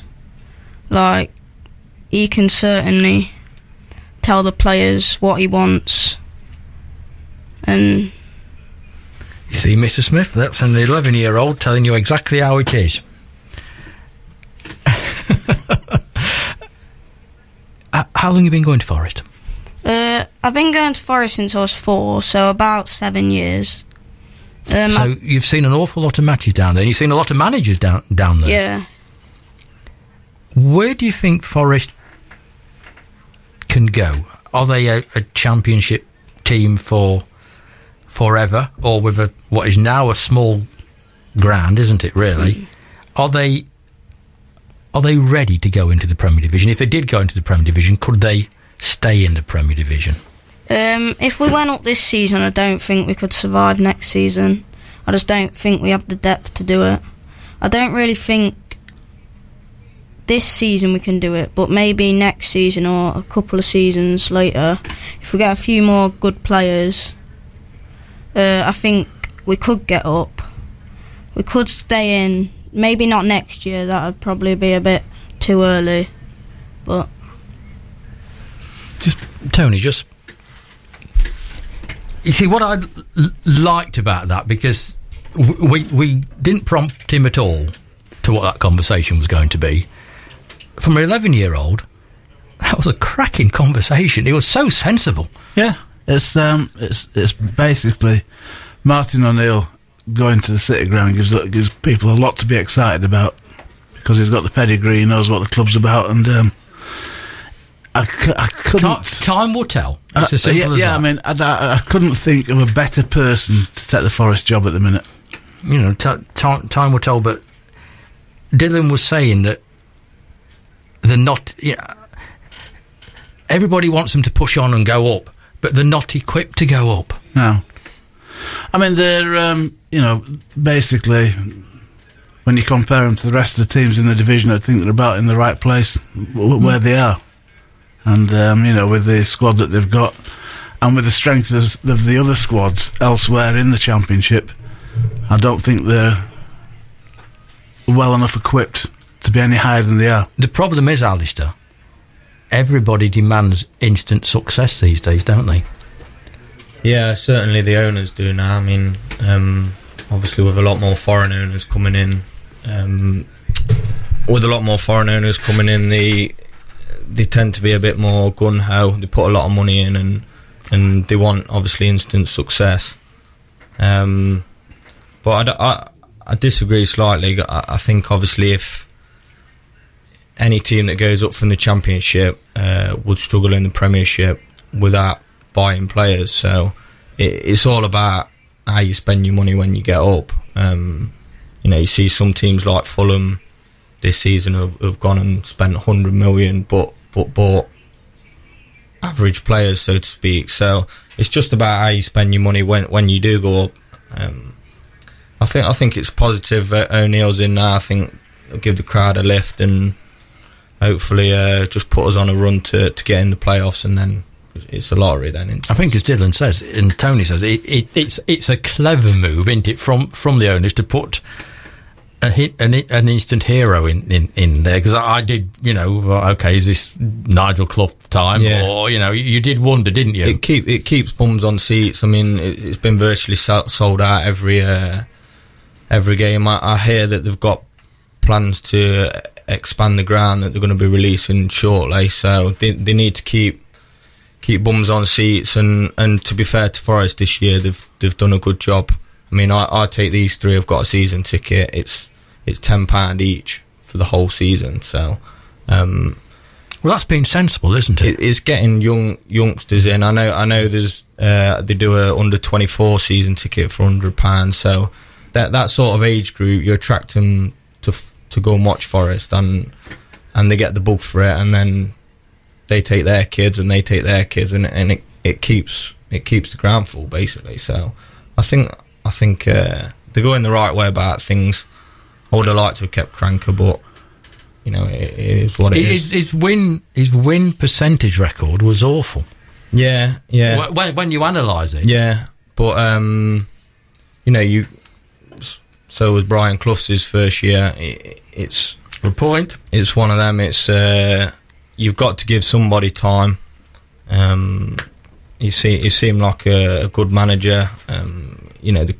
like, he can certainly tell the players what he wants. And You see, Mr. Smith, that's an 11 year old telling you exactly how it is. How long have you been going to Forest? uh, I've been going to Forest since I was four, so about seven years. Um, so I- you've seen an awful lot of matches down there, and you've seen a lot of managers down down there. yeah. Where do you think Forest can go? Are they a, a championship team for forever, or with a what is now a small ground, isn't it? Really, are they are they ready to go into the Premier Division? If they did go into the Premier Division, could they stay in the Premier Division? Um, if we went up this season, I don't think we could survive next season. I just don't think we have the depth to do it. I don't really think this season we can do it, but maybe next season or a couple of seasons later, if we get a few more good players, uh, I think we could get up. We could stay in. Maybe not next year. That would probably be a bit too early. But just Tony, just you see what I l- liked about that because we we didn't prompt him at all to what that conversation was going to be. From an eleven-year-old, that was a cracking conversation. It was so sensible. Yeah, it's um, it's it's basically Martin O'Neill going to the City Ground gives gives people a lot to be excited about because he's got the pedigree, he knows what the club's about, and um, I, I couldn't. Ti- time will tell. Uh, It's as simple yeah, as yeah, that. I mean, I, I, I couldn't think of a better person to take the Forest job at the minute. you know, t- ti time will tell. But Dylan was saying that they're not. Yeah, everybody wants them to push on and go up, but they're not equipped to go up. No. I mean, they're, um, you know, basically, when you compare them to the rest of the teams in the division, I think they're about in the right place w- where they are. And, um, you know, with the squad that they've got and with the strength of of the other squads elsewhere in the Championship, I don't think they're well enough equipped to be any higher than they are. The problem is, Alistair, everybody demands instant success these days, don't they? Yeah, certainly the owners do now. I mean, um, obviously with a lot more foreign owners coming in, um, with a lot more foreign owners coming in, they they tend to be a bit more gun ho. They put a lot of money in, and and they want obviously instant success. Um, but I, I, I disagree slightly. I, I think obviously if any team that goes up from the championship uh, would struggle in the premiership without buying players. So it, it's all about how you spend your money when you get up. Um, you know, you see some teams like Fulham this season have, have gone and spent 100 million, but but bought average players, so to speak. So it's just about how you spend your money when when you do go up. Um, I think I think it's positive. O'Neill's in now. I think it'll give the crowd a lift and hopefully uh, just put us on a run to, to get in the playoffs, and then it's a lottery. Then isn't it? I think, as Dylan says, and Tony says, it, it, it's it's a clever move, isn't it, from from the owners to put a hit, an, an instant hero in, in, in there? Because I, I did, you know, okay, is this Nigel Clough time, Yeah. or you know, you did wonder, didn't you? It keep it keeps bums on seats. I mean, it, it's been virtually sold out every uh, every game. I, I hear that they've got plans to expand the ground that they're going to be releasing shortly. So they they need to keep keep bums on seats. And, and to be fair to Forest this year, they've they've done a good job. I mean, I, I take these three. I've got a season ticket. It's it's ten pound each for the whole season. So. Um, well, that's been sensible, isn't it? it, it's getting young youngsters in. I know. I know. There's uh, they do a under twenty four season ticket for hundred pounds. So that that sort of age group, you attract them to to go and watch Forest, and and they get the bug for it, and then they take their kids and they take their kids, and and it, it keeps it keeps the ground full basically. So I think I think uh, they're going the right way about things. I would have liked to have kept Karanka, but you know it, it is what it is. his, his win his win percentage record was awful. Yeah, yeah. When, when you analyse it, Yeah, but um, you know, you. So was Brian Clough's first year. It, it's good point. it's one of them. It's uh, you've got to give somebody time. Um, he see he seemed like a, a good manager. Um, you know, the,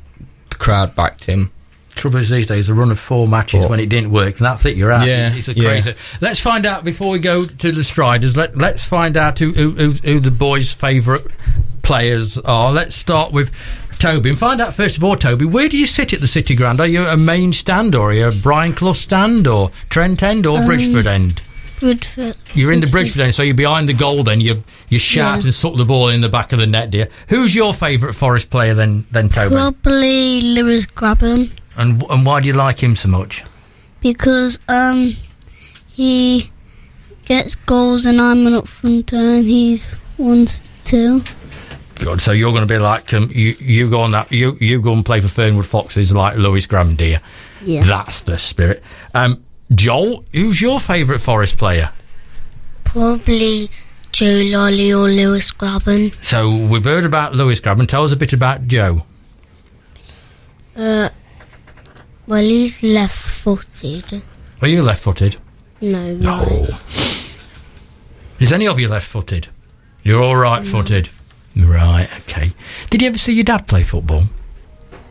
the crowd backed him. Trouble is these days, a run of four matches But- when it didn't work, and that's it. You're out. Yeah, it's, it's a yeah. crazy. Let's find out before we go to the Striders. Let Let's find out who who, who, who the boys' favourite players are. Let's start with Toby and find out first of all, Toby, where do you sit at the City Ground? Are you a main stand or are you a Brian Clough stand or Trent end or Um, Bridgford end? Bridgford. You're in the Bridgford. End, so you're behind the goal. Then you you shout Yeah. and suck the ball in the back of the net, dear. Who's your favourite Forest player then? Then Toby, Probably Lewis Grabban and and why do you like him so much? because um he gets goals and I'm an up fronter and he's wants two. Good. So you're going to be like um, you. You go on that. You you go and play for Fernwood Foxes like Lewis Grabban, dear. Yeah. That's the spirit. Um, Joel, who's your favourite Forest player? Probably Joe Lolley or Lewis Grabban. So we've heard about Lewis Grabban. Tell us a bit about Joe. Uh, well, he's left-footed. Are you left-footed? No, right. Is any of you left-footed? You're all right-footed. Right. Okay. Did you ever see your dad play football?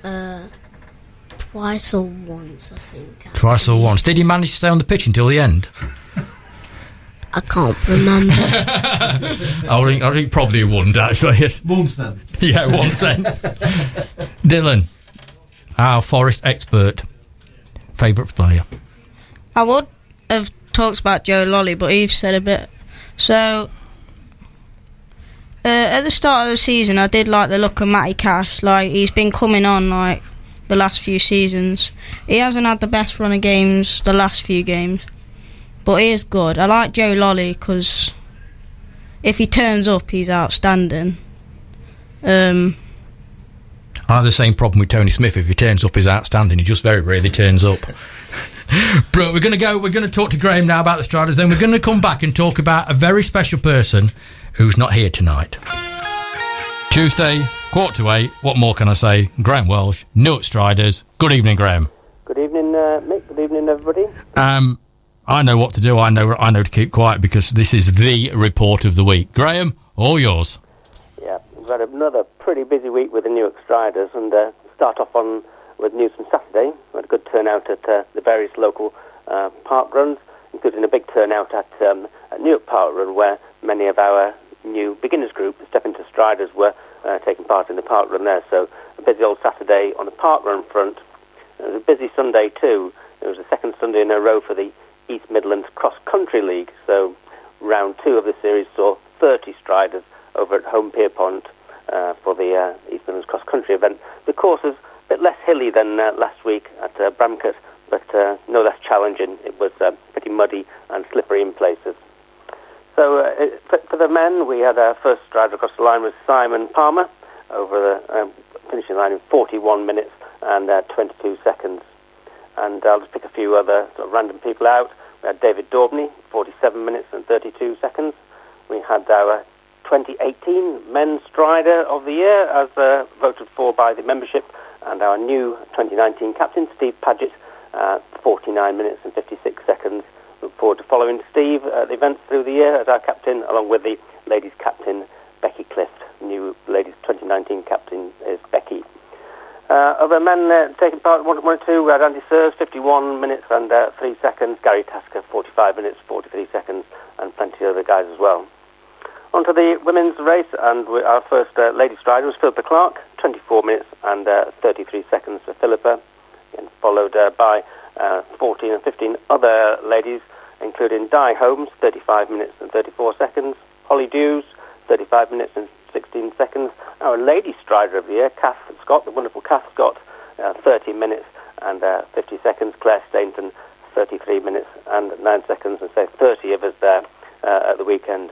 Uh, twice or once, I think. Twice or once. Did he manage to stay on the pitch until the end? I can't remember. I think, I think probably he wouldn't actually. Once then. yeah, once then. Dylan, our Forest expert, favourite player. I would have talked about Joe Lolley, but Eve said a bit. So, uh, at the start of the season, I did like the look of Matty Cash. Like, he's been coming on, like, the last few seasons. He hasn't had the best run of games the last few games, but he is good. I like Joe Lolley because if he turns up, he's outstanding. Um, I have the same problem with Tony Smith. If he turns up, he's outstanding. He just very rarely turns up. Bro, we're going to go. We're going to talk to Graham now about the Striders. Then we're going to come back and talk about a very special person who's not here tonight. Tuesday, quarter to eight. What more can I say? Graham Welsh, Newark Striders. Good evening, Graham. Good evening, uh, Mick. Good evening, everybody. Um, I know what to do. I know. I know to keep quiet because this is the report of the week. Graham, all yours. Yeah, we've had another pretty busy week with the Newark Striders, and uh, start off on with news from Saturday. We had a good turnout at uh, the various local uh, park runs, including a big turnout at, um, at Newark Park Run, where many of our new beginners group, Step Into Striders, were uh, taking part in the park run there. So a busy old Saturday on the park run front. It was a busy Sunday too. It was the second Sunday in a row for the East Midlands Cross Country League. So round two of the series saw 30 striders over at Holme Pierrepont uh, for the uh, East Midlands Cross Country event. The course is a bit less hilly than uh, last week at uh, Bramcote, but uh, no less challenging. It was uh, pretty muddy and slippery in places. So uh, it- for, the men, we had our first strider across the line was Simon Palmer over the um, finishing line in 41 minutes and uh, 22 seconds. And I'll just pick a few other sort of random people out. We had David Daubney, 47 minutes and 32 seconds. We had our 2018 Men's Strider of the Year, as uh, voted for by the membership, and our new 2019 captain, Steve Paget, uh, 49 minutes and 56 seconds. Forward to following Steve at the events through the year as our captain, along with the ladies' captain, Becky Clift. New ladies' 2019 captain is Becky. Uh, other men uh, taking part, one, or two, we had Andy Sears, 51 minutes and uh, 3 seconds, Gary Tasker, 45 minutes, 43 seconds, and plenty of other guys as well. On to the women's race, and we, our first uh, lady strider was Philippa Clark, 24 minutes and uh, 33 seconds for Philippa, and followed uh, by uh, 14 and 15 other ladies, including Di Holmes, 35 minutes and 34 seconds, Holly Dews, 35 minutes and 16 seconds, our lady strider of the year, Kath Scott, the wonderful Kath Scott, uh, 30 minutes and uh, 50 seconds, Claire Stainton, 33 minutes and 9 seconds, and so 30 of us there uh, at the weekend.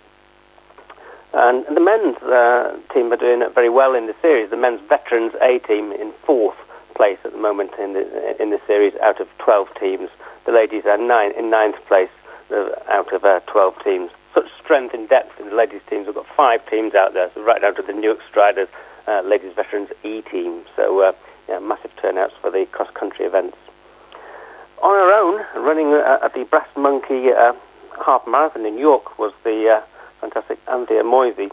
And the men's uh, team are doing very well in the series. The men's veterans A team in fourth place at the moment in the in the series out of 12 teams. The ladies are nine in ninth place out of uh, 12 teams. Such strength and depth in the ladies' teams. We've got five teams out there, so right down to the Newark Striders uh, ladies veterans E team. So uh, yeah, massive turnouts for the cross country events. On our own, running uh, at the Brass Monkey uh, Half Marathon in York was the uh, fantastic Anthea Moisey.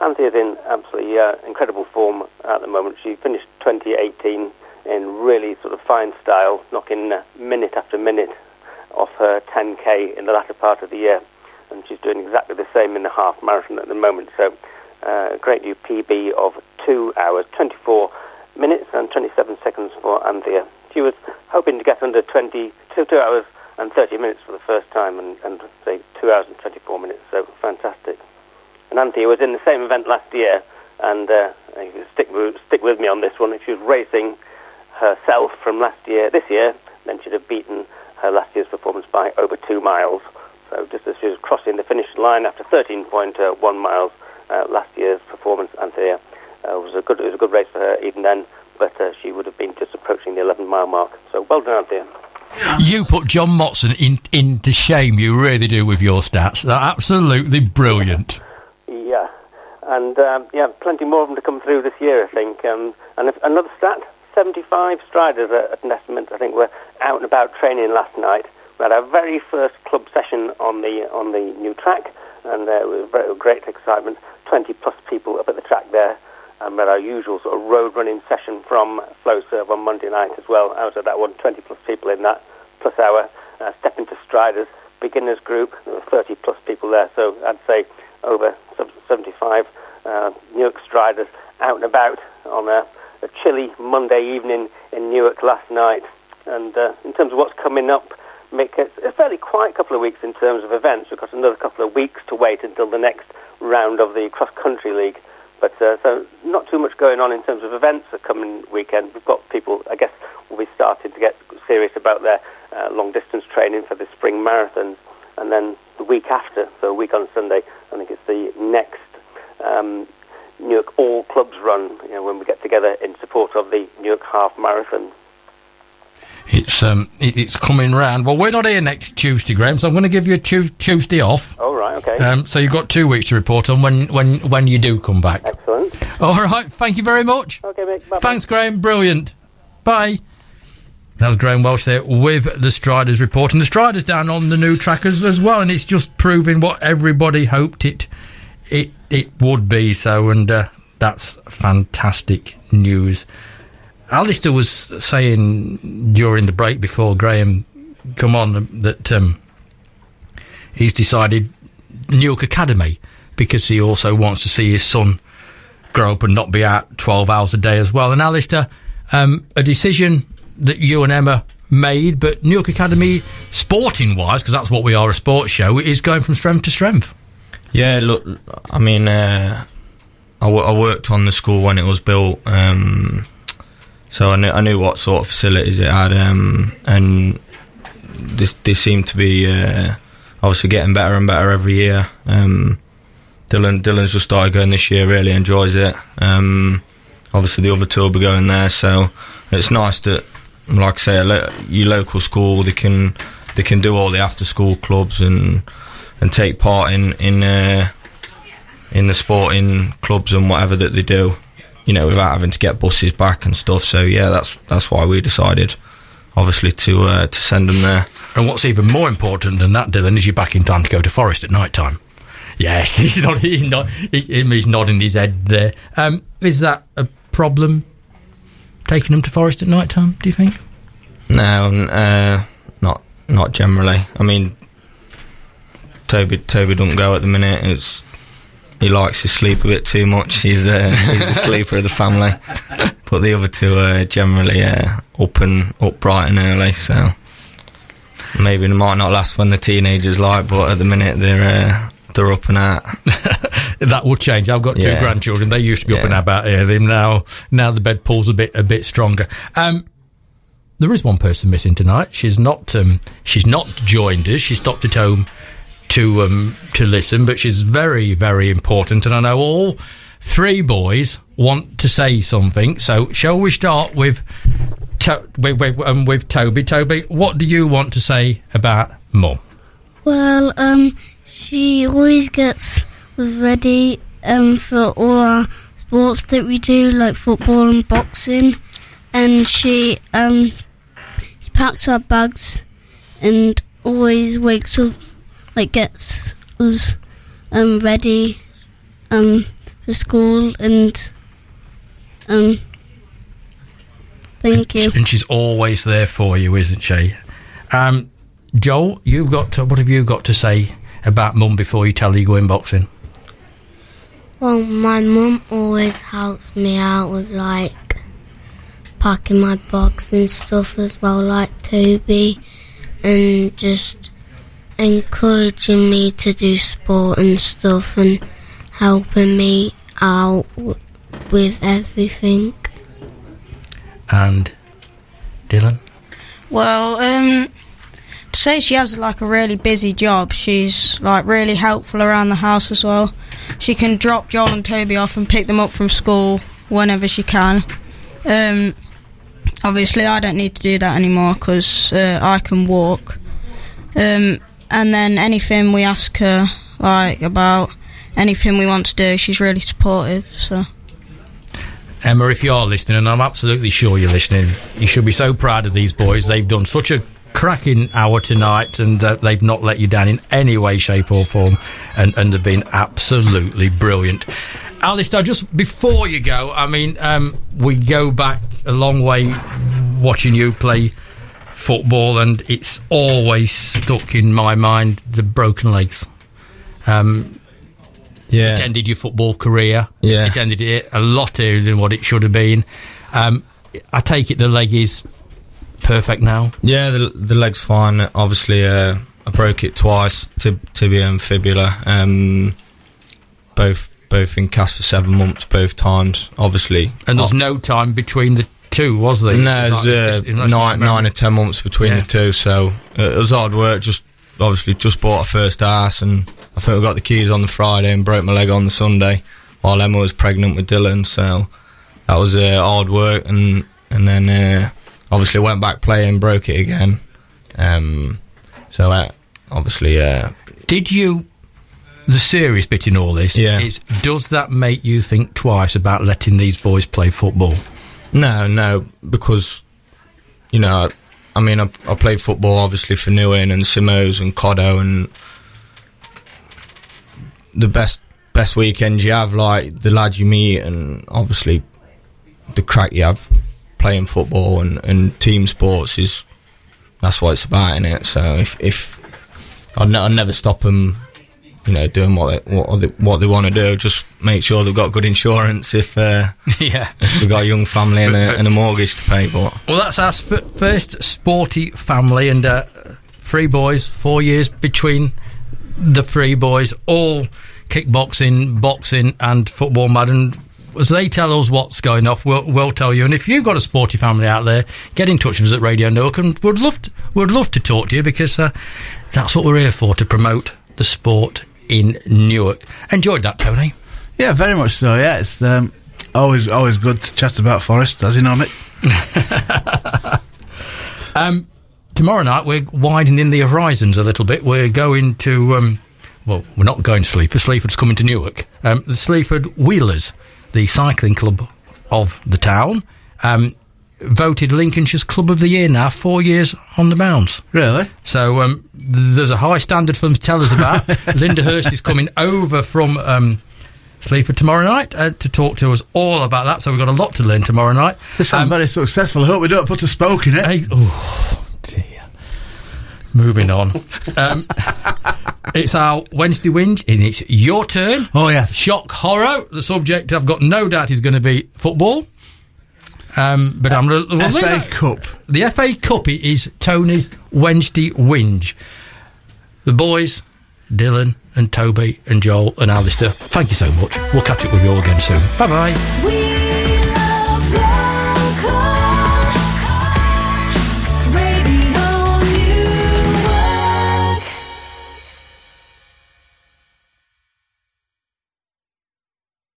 Anthea's in absolutely uh, incredible form at the moment. She finished 2018 in really sort of fine style, knocking uh, minute after minute off her 10k in the latter part of the year, and she's doing exactly the same in the half marathon at the moment. So, uh, a great new PB of two hours, 24 minutes and 27 seconds for Anthea. She was hoping to get under 20, two, two hours and 30 minutes for the first time, and, and say two hours and 24 minutes. So fantastic. And Anthea was in the same event last year, and uh, stick stick with me on this one. If she was racing herself from last year, this year, then she'd have beaten her last year's performance by over two miles. So just as she was crossing the finish line after 13.1 miles, uh, last year's performance, Anthea, uh, was a good it was a good race for her even then, but uh, she would have been just approaching the 11 mile mark. So well done, Anthea. You put John Motson in into shame. You really do with your stats. They're absolutely brilliant. Yeah, and um, yeah, plenty more of them to come through this year, I think. Um, and if, another stat: 75 striders at, estimate. I think were out and about training last night. We had our very first club session on the on the new track, and there was very great excitement. 20 plus people up at the track there. And we had our usual sort of road running session from Flowserve on Monday night as well. Out of that one, 20 plus people in that, plus our uh, Step into Striders beginners group. There were 30 plus people there, so I'd say over 75 uh, Newark Striders out and about on a, a chilly Monday evening in Newark last night. And uh, in terms of what's coming up, Mick, it's a fairly quiet couple of weeks in terms of events. We've got another couple of weeks to wait until the next round of the Cross Country League. But uh, so not too much going on in terms of events the coming weekend. We've got people, I guess, will be starting to get serious about their uh, long distance training for the spring marathons. And then the week after, so a week on Sunday, I think it's the next um, Newark All Clubs run, you know, when we get together in support of the Newark Half Marathon. It's um, it, it's coming round. Well, we're not here next Tuesday, Graham, so I'm going to give you a tu- Tuesday off. All right, okay. Um, so you've got two weeks to report on when when when you do come back. Excellent. All right. Thank you very much. Okay, mate. Bye-bye. Thanks, Graham. Brilliant. Bye. That was Graham Welsh there with the Striders report. And the Striders down on the new track as, as well. And it's just proving what everybody hoped it it it would be. So, and uh, that's fantastic news. Alistair was saying during the break before Graham come on that um, he's decided Newark Academy because he also wants to see his son grow up and not be out 12 hours a day as well. And Alistair, um, a decision that you and Emma made, but Newark Academy, sporting wise, because that's what we are a sports show, is going from strength to strength. Yeah, look, I mean, uh, I, w- I worked on the school when it was built, um, so I knew, I knew what sort of facilities it had, um, and this, they seem to be uh, obviously getting better and better every year. Um, Dylan, Dylan's just started going this year, really enjoys it. Um, obviously, the other two will be going there, so it's nice that, like I say, lo- your local school they can they can do all the after school clubs and and take part in in uh, in the sporting clubs and whatever that they do, you know, without having to get buses back and stuff. So yeah, that's that's why we decided, obviously, to uh, to send them there. And what's even more important than that, Dylan, is you're back in time to go to Forest at night time. Yes, he's not. He's not. He, he's nodding his head there. Um, is that a problem? Taking them to Forest at night time? Do you think? No, uh, not not generally. I mean, Toby Toby don't go at the minute. It's he likes his sleep a bit too much. He's uh, he's the sleeper of the family. But the other two are generally uh, up and up bright and early. So maybe it might not last when the teenagers like, but at the minute they're uh, they're up and out. that will change. I've got two Yeah. grandchildren. They used to be up and about here. Them now. Now the bed pulls a bit a bit stronger. Um, there is one person missing tonight. She's not. Um, she's not joined us. She stopped at home to um, to listen, but she's very very important. And I know all three boys want to say something. So shall we start with to- with with, um, with Toby? Toby, what do you want to say about Mum? Well, um, she always gets ready um, for all our sports that we do, like football and boxing. And she um, she packs our bags and always wakes up, like gets us um, ready um, for school. And um, thank you. And she's always there for you, isn't she? Um, Joel, you've got to, what have you got to say about Mum before you tell her you're going boxing? Well, my mum always helps me out with like packing my box and stuff as well, like Toby. and just encouraging me to do sport and stuff and helping me out w- with everything. And Dylan? Well, um, to say she has like a really busy job, she's like really helpful around the house as well. She can drop Joel and Toby off and pick them up from school whenever she can. Um, obviously, I don't need to do that anymore because uh, I can walk. Um, and then anything we ask her like about anything we want to do, she's really supportive. So. Emma, if you're listening, and I'm absolutely sure you're listening, you should be so proud of these boys. They've done such a cracking hour tonight, and uh, they've not let you down in any way, shape, or form, and, and they've been absolutely brilliant. Alistair, just before you go, I mean, um, we go back a long way watching you play football, and it's always stuck in my mind the broken legs. Um, Yeah. it ended your football career. Yeah. It ended it a lot earlier than what it should have been. Um, I take it the leg is perfect now. Yeah, the the leg's fine. Obviously, uh, I broke it twice, tib- tibia and fibula. Um, both both in cast for seven months, both times. Obviously, And there's Oh, no time between the two, was there? no, like- uh, nine nine or ten months between Yeah. the two. So uh, it was hard work. Just obviously just bought a first house, and I think we got the keys on the Friday and broke my leg on the Sunday while Emma was pregnant with Dylan. So that was uh, hard work, and and then uh, obviously went back playing, broke it again. Um, so uh, obviously, uh, Did you? The serious bit in all this Yeah. is: does that make you think twice about letting these boys play football? No, no, because you know, I, I mean, I, I played football obviously for Newin and Simoes and Coddo, and the best best weekends you have, like the lads you meet, and obviously the crack you have playing football and, and team sports is that's what it's about in it. So if if I'd never stop them. You know, doing what they, what they, what they want to do. Just make sure they've got good insurance if uh, yeah. We've got a young family and a, and a mortgage to pay, but Well, that's our sp- first sporty family, and uh, three boys, four years between the three boys, all kickboxing, boxing, and football mad. And as they tell us what's going off, we'll, we'll tell you. And if you've got a sporty family out there, get in touch with us at Radio Newark, and we'd love to, we'd love to talk to you because uh, that's what we're here for to promote the sport in Newark. Enjoyed that, Tony. Yeah, very much so. Yeah, it's um, always always good to chat about Forest, as you know, Mick. Um, tomorrow night we're widening the horizons a little bit. We're going to, um, well, we're not going to Sleaford. Sleaford's coming to Newark. Um, the Sleaford Wheelers, the cycling club of the town, um, voted Lincolnshire's Club of the Year now, four years on the bounce. Really? So um, there's a high standard for them to tell us about. Linda Hurst is coming over from um, Sleaford tomorrow night uh, to talk to us all about that. So we've got a lot to learn tomorrow night. This sounds very successful. I hope we don't put a spoke in it. Oh dear. Moving on. Um, it's our Wednesday whinge, and it's your turn. Oh yes. Shock horror. The subject, I've got no doubt, is going to be football. Um, but I'm. Well, leave FA that- Cup. The FA Cup is Tony's Wednesday whinge. The boys, Dylan and Toby and Joel and Alistair. Thank you so much. We'll catch up with you all again soon. Bye bye. We